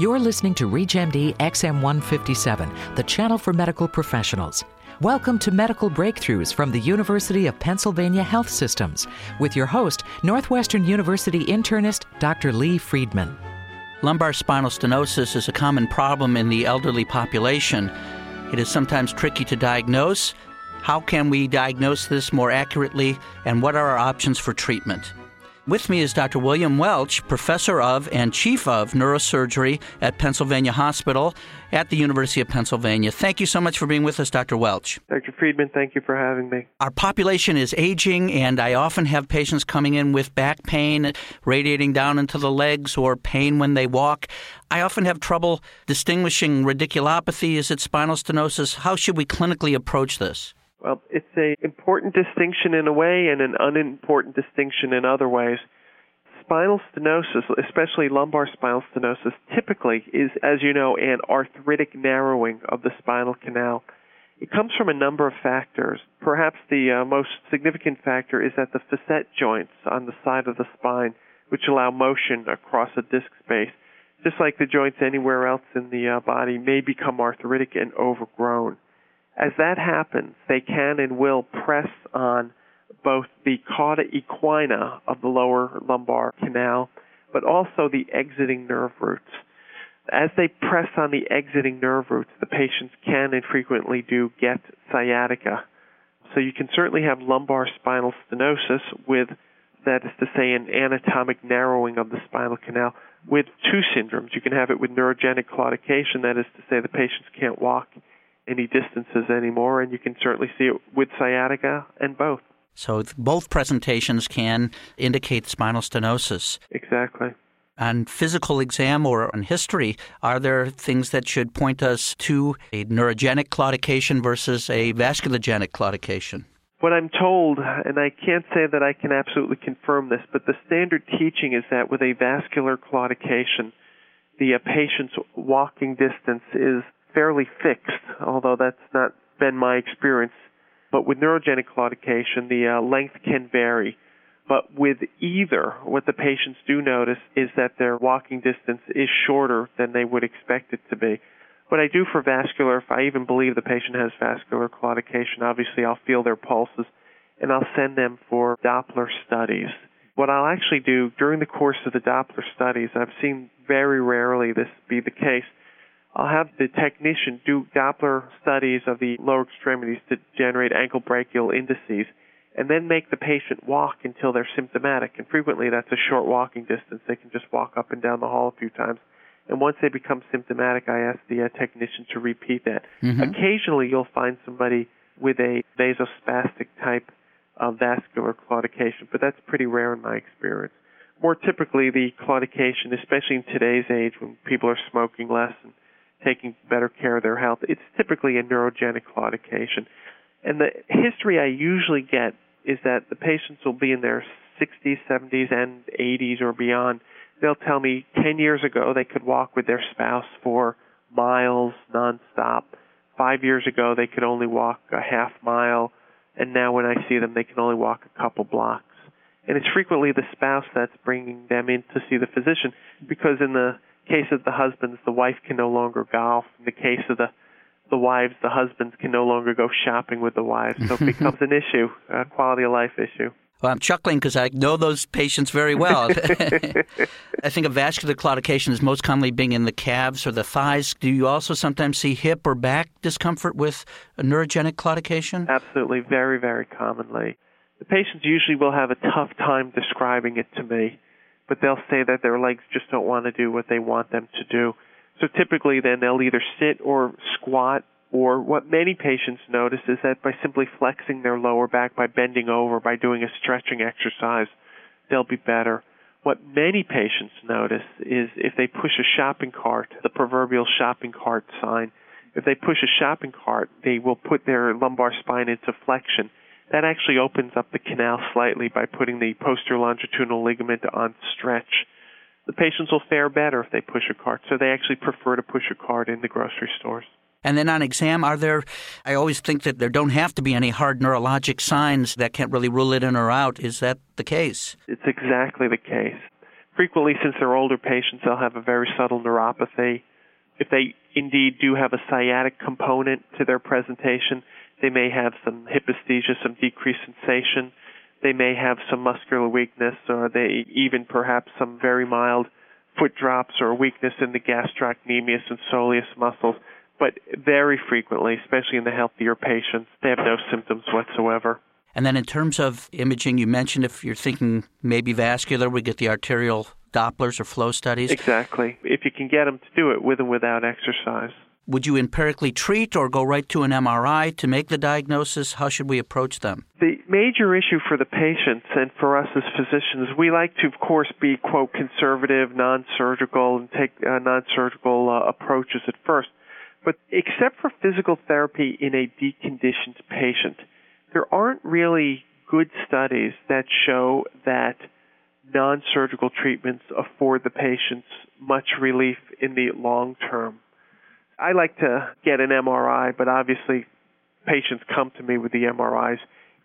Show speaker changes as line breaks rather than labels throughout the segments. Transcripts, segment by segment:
You're listening to ReachMD XM157, the channel for medical professionals. Welcome to Medical Breakthroughs from the University of Pennsylvania Health Systems with your host, Northwestern University internist Dr. Lee Friedman.
Lumbar spinal stenosis is a common problem in the elderly population. It is sometimes tricky to diagnose. How can we diagnose this more accurately, and what are our options for treatment? With me is Dr. William Welch, professor of and chief of neurosurgery at Pennsylvania Hospital at the University of Pennsylvania. Thank you so much for being with us, Dr. Welch.
Dr. Friedman, thank you for having me.
Our population is aging, and I often have patients coming in with back pain radiating down into the legs or pain when they walk. I often have trouble distinguishing radiculopathy. Is it spinal stenosis? How should we clinically approach this?
Well, it's an important distinction in a way and an unimportant distinction in other ways. Spinal stenosis, especially lumbar spinal stenosis, typically is, as you know, an arthritic narrowing of the spinal canal. It comes from a number of factors. Perhaps the uh, most significant factor is that the facet joints on the side of the spine, which allow motion across a disc space, just like the joints anywhere else in the uh, body, may become arthritic and overgrown. As that happens, they can and will press on both the cauda equina of the lower lumbar canal, but also the exiting nerve roots. As they press on the exiting nerve roots, the patients can and frequently do get sciatica. So you can certainly have lumbar spinal stenosis with, that is to say, an anatomic narrowing of the spinal canal with two syndromes. You can have it with neurogenic claudication, that is to say, the patients can't walk any distances anymore, and you can certainly see it with sciatica and both.
So both presentations can indicate spinal stenosis.
Exactly.
On physical exam or on history, are there things that should point us to a neurogenic claudication versus a vasculogenic claudication?
What I'm told, and I can't say that I can absolutely confirm this, but the standard teaching is that with a vascular claudication, the uh, patient's walking distance is fairly fixed, although that's not been my experience. But with neurogenic claudication, the uh, length can vary. But with either, what the patients do notice is that their walking distance is shorter than they would expect it to be. What I do for vascular, if I even believe the patient has vascular claudication, obviously I'll feel their pulses and I'll send them for Doppler studies. What I'll actually do during the course of the Doppler studies, I've seen very rarely this be the case, I'll have the technician do Doppler studies of the lower extremities to generate ankle brachial indices and then make the patient walk until they're symptomatic. And frequently that's a short walking distance. They can just walk up and down the hall a few times. And once they become symptomatic, I ask the uh, technician to repeat that. Mm-hmm. Occasionally you'll find somebody with a vasospastic type of vascular claudication, but that's pretty rare in my experience. More typically, the claudication, especially in today's age when people are smoking less and taking better care of their health. It's typically a neurogenic claudication. And the history I usually get is that the patients will be in their 60s, 70s, and 80s or beyond. They'll tell me 10 years ago they could walk with their spouse for miles nonstop. Five years ago they could only walk a half mile, and now when I see them they can only walk a couple blocks. And it's frequently the spouse that's bringing them in to see the physician because in the case of the husbands, the wife can no longer golf. In the case of the the wives, the husbands can no longer go shopping with the wives. So it becomes an issue, a quality of life issue.
Well, I'm chuckling because I know those patients very well. I think of vascular claudication as most commonly being in the calves or the thighs. Do you also sometimes see hip or back discomfort with a neurogenic claudication?
Absolutely, very, very commonly. The patients usually will have a tough time describing it to me but they'll say that their legs just don't want to do what they want them to do. So typically then they'll either sit or squat or what many patients notice is that by simply flexing their lower back, by bending over, by doing a stretching exercise, they'll be better. What many patients notice is if they push a shopping cart, the proverbial shopping cart sign, if they push a shopping cart, they will put their lumbar spine into flexion that actually opens up the canal slightly by putting the posterior longitudinal ligament on stretch. The patients will fare better if they push a cart, so they actually prefer to push a cart in the grocery stores.
And then on exam, are there, I always think that there don't have to be any hard neurologic signs that can't really rule it in or out. Is that the case?
It's exactly the case. frequently, since they're older patients, they'll have a very subtle neuropathy. If they indeed do have a sciatic component to their presentation, they may have some hypesthesia, some decreased sensation. They may have some muscular weakness, or they even perhaps some very mild foot drops or weakness in the gastrocnemius and soleus muscles. But very frequently, especially in the healthier patients, they have no symptoms whatsoever.
And then in terms of imaging, you mentioned if you're thinking maybe vascular, we get the arterial Dopplers or flow studies.
Exactly. If you can get them to do it with and without exercise.
Would you empirically treat or go right to an MRI to make the diagnosis? How should we approach them?
The major issue for the patients and for us as physicians, we like to, of course, be, quote, conservative, non surgical, and take uh, non surgical uh, approaches at first. But except for physical therapy in a deconditioned patient, there aren't really good studies that show that non surgical treatments afford the patients much relief in the long term. I like to get an MRI, but obviously patients come to me with the MRIs.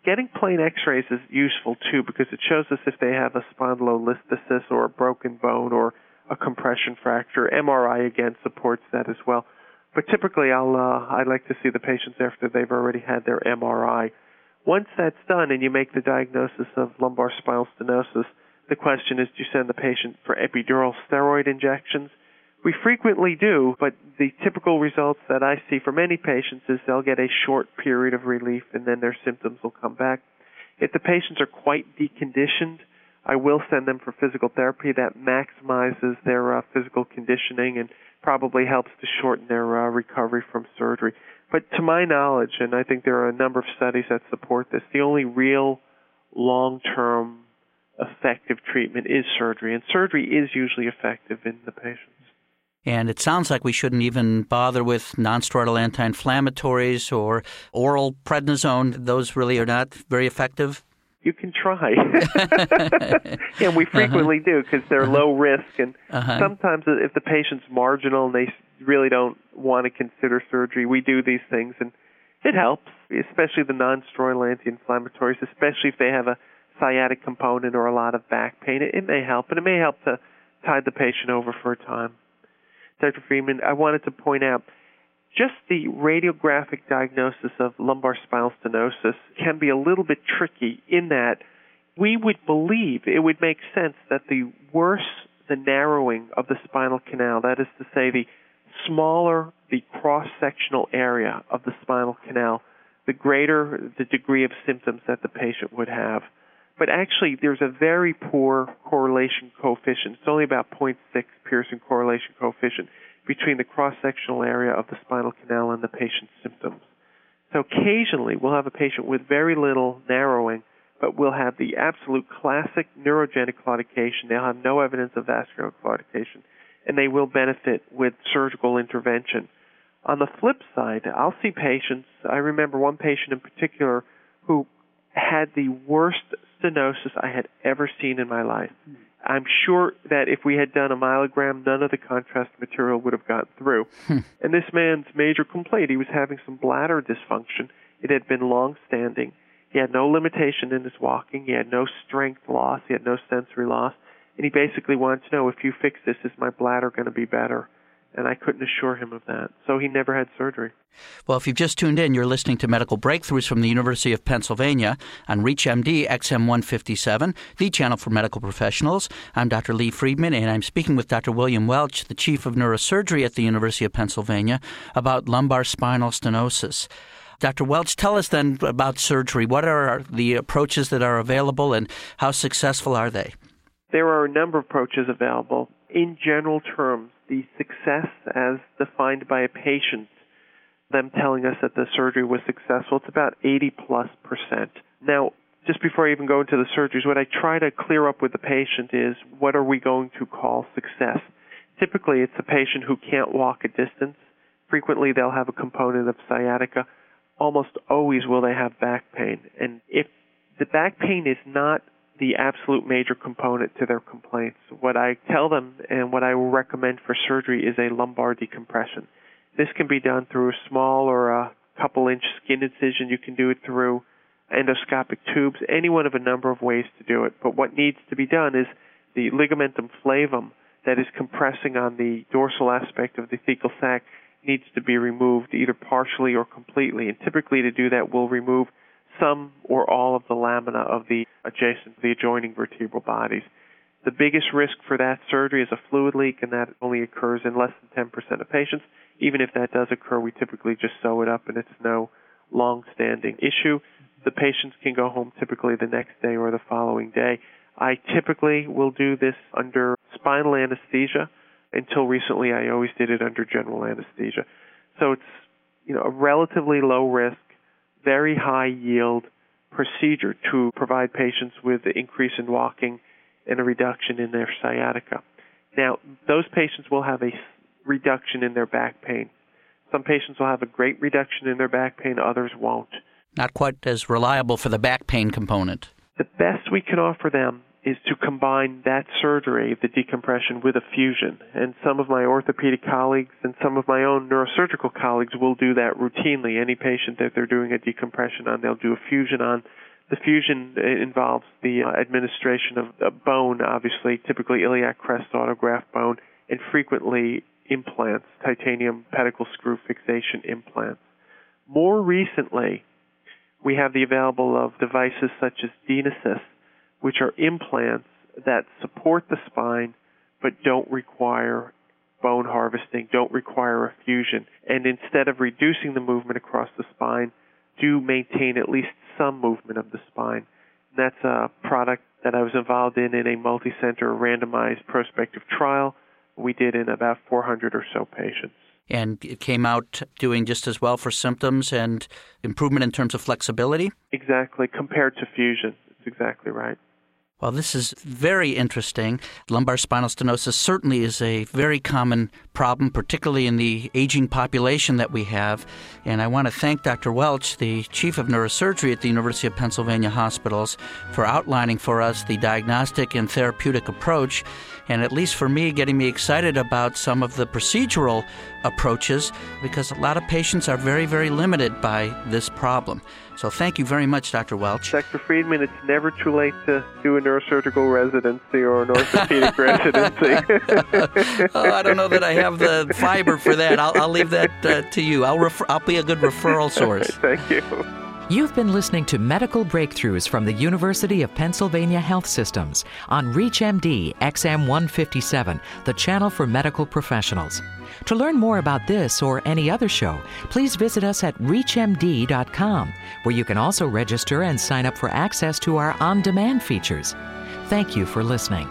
Getting plain x-rays is useful too because it shows us if they have a spondylolisthesis or a broken bone or a compression fracture. MRI again supports that as well. But typically I'll uh, I like to see the patients after they've already had their MRI. Once that's done and you make the diagnosis of lumbar spinal stenosis, the question is do you send the patient for epidural steroid injections? We frequently do, but the typical results that I see for many patients is they'll get a short period of relief and then their symptoms will come back. If the patients are quite deconditioned, I will send them for physical therapy that maximizes their uh, physical conditioning and probably helps to shorten their uh, recovery from surgery. But to my knowledge, and I think there are a number of studies that support this, the only real long term effective treatment is surgery, and surgery is usually effective in the patients.
And it sounds like we shouldn't even bother with nonsteroidal anti-inflammatories or oral prednisone. Those really are not very effective.
You can try, and we frequently uh-huh. do because they're uh-huh. low risk. And uh-huh. sometimes, if the patient's marginal and they really don't want to consider surgery, we do these things, and it helps, especially the nonsteroidal anti-inflammatories, especially if they have a sciatic component or a lot of back pain, it, it may help, and it may help to tide the patient over for a time. Dr. Friedman, I wanted to point out just the radiographic diagnosis of lumbar spinal stenosis can be a little bit tricky in that we would believe it would make sense that the worse the narrowing of the spinal canal, that is to say, the smaller the cross sectional area of the spinal canal, the greater the degree of symptoms that the patient would have. But actually, there's a very poor correlation coefficient. It's only about 0.6 Pearson correlation coefficient between the cross-sectional area of the spinal canal and the patient's symptoms. So occasionally, we'll have a patient with very little narrowing, but we'll have the absolute classic neurogenic claudication. They'll have no evidence of vascular claudication, and they will benefit with surgical intervention. On the flip side, I'll see patients, I remember one patient in particular who had the worst stenosis I had ever seen in my life. I'm sure that if we had done a myelogram, none of the contrast material would have gotten through. Hmm. and this man's major complaint, he was having some bladder dysfunction. It had been long standing. He had no limitation in his walking. He had no strength loss. He had no sensory loss. And he basically wanted to know if you fix this, is my bladder going to be better? And I couldn't assure him of that. So he never had surgery.
Well, if you've just tuned in, you're listening to Medical Breakthroughs from the University of Pennsylvania on ReachMD XM 157, the channel for medical professionals. I'm Dr. Lee Friedman, and I'm speaking with Dr. William Welch, the Chief of Neurosurgery at the University of Pennsylvania, about lumbar spinal stenosis. Dr. Welch, tell us then about surgery. What are the approaches that are available and how successful are they?
There are a number of approaches available. In general terms, the success as defined by a patient, them telling us that the surgery was successful, it's about 80 plus percent. Now, just before I even go into the surgeries, what I try to clear up with the patient is what are we going to call success? Typically, it's a patient who can't walk a distance. Frequently, they'll have a component of sciatica. Almost always will they have back pain. And if the back pain is not the absolute major component to their complaints. What I tell them and what I recommend for surgery is a lumbar decompression. This can be done through a small or a couple inch skin incision. You can do it through endoscopic tubes, any one of a number of ways to do it. But what needs to be done is the ligamentum flavum that is compressing on the dorsal aspect of the thecal sac needs to be removed either partially or completely. And typically to do that, we'll remove some or all of the lamina of the adjacent, the adjoining vertebral bodies. The biggest risk for that surgery is a fluid leak, and that only occurs in less than 10% of patients. Even if that does occur, we typically just sew it up, and it's no long-standing issue. The patients can go home typically the next day or the following day. I typically will do this under spinal anesthesia. Until recently, I always did it under general anesthesia. So it's you know a relatively low risk, very high yield procedure to provide patients with an increase in walking and a reduction in their sciatica. Now, those patients will have a reduction in their back pain. Some patients will have a great reduction in their back pain, others won't.
Not quite as reliable for the back pain component.
The best we can offer them is to combine that surgery, the decompression, with a fusion. And some of my orthopedic colleagues and some of my own neurosurgical colleagues will do that routinely. Any patient that they're doing a decompression on, they'll do a fusion on. The fusion involves the uh, administration of bone, obviously, typically iliac crest autograft bone, and frequently implants, titanium pedicle screw fixation implants. More recently, we have the available of devices such as Dynesys, which are implants that support the spine but don't require bone harvesting, don't require a fusion, and instead of reducing the movement across the spine, do maintain at least some movement of the spine. And that's a product that I was involved in in a multi-center randomized prospective trial we did in about 400 or so patients.
And it came out doing just as well for symptoms and improvement in terms of flexibility?
Exactly, compared to fusion. That's exactly right.
Well, this is very interesting. Lumbar spinal stenosis certainly is a very common problem, particularly in the aging population that we have. And I want to thank Dr. Welch, the Chief of Neurosurgery at the University of Pennsylvania Hospitals, for outlining for us the diagnostic and therapeutic approach and at least for me, getting me excited about some of the procedural approaches because a lot of patients are very, very limited by this problem. So thank you very much, Dr. Welch.
Dr. Friedman, it's never too late to do a neurosurgical residency or an orthopedic residency.
oh, I don't know that I have the fiber for that. I'll, I'll leave that uh, to you. I'll, refer, I'll be a good referral source.
Thank you.
You've been listening to Medical Breakthroughs from the University of Pennsylvania Health Systems on ReachMD XM157, the channel for medical professionals. To learn more about this or any other show, please visit us at ReachMD.com, where you can also register and sign up for access to our on demand features. Thank you for listening.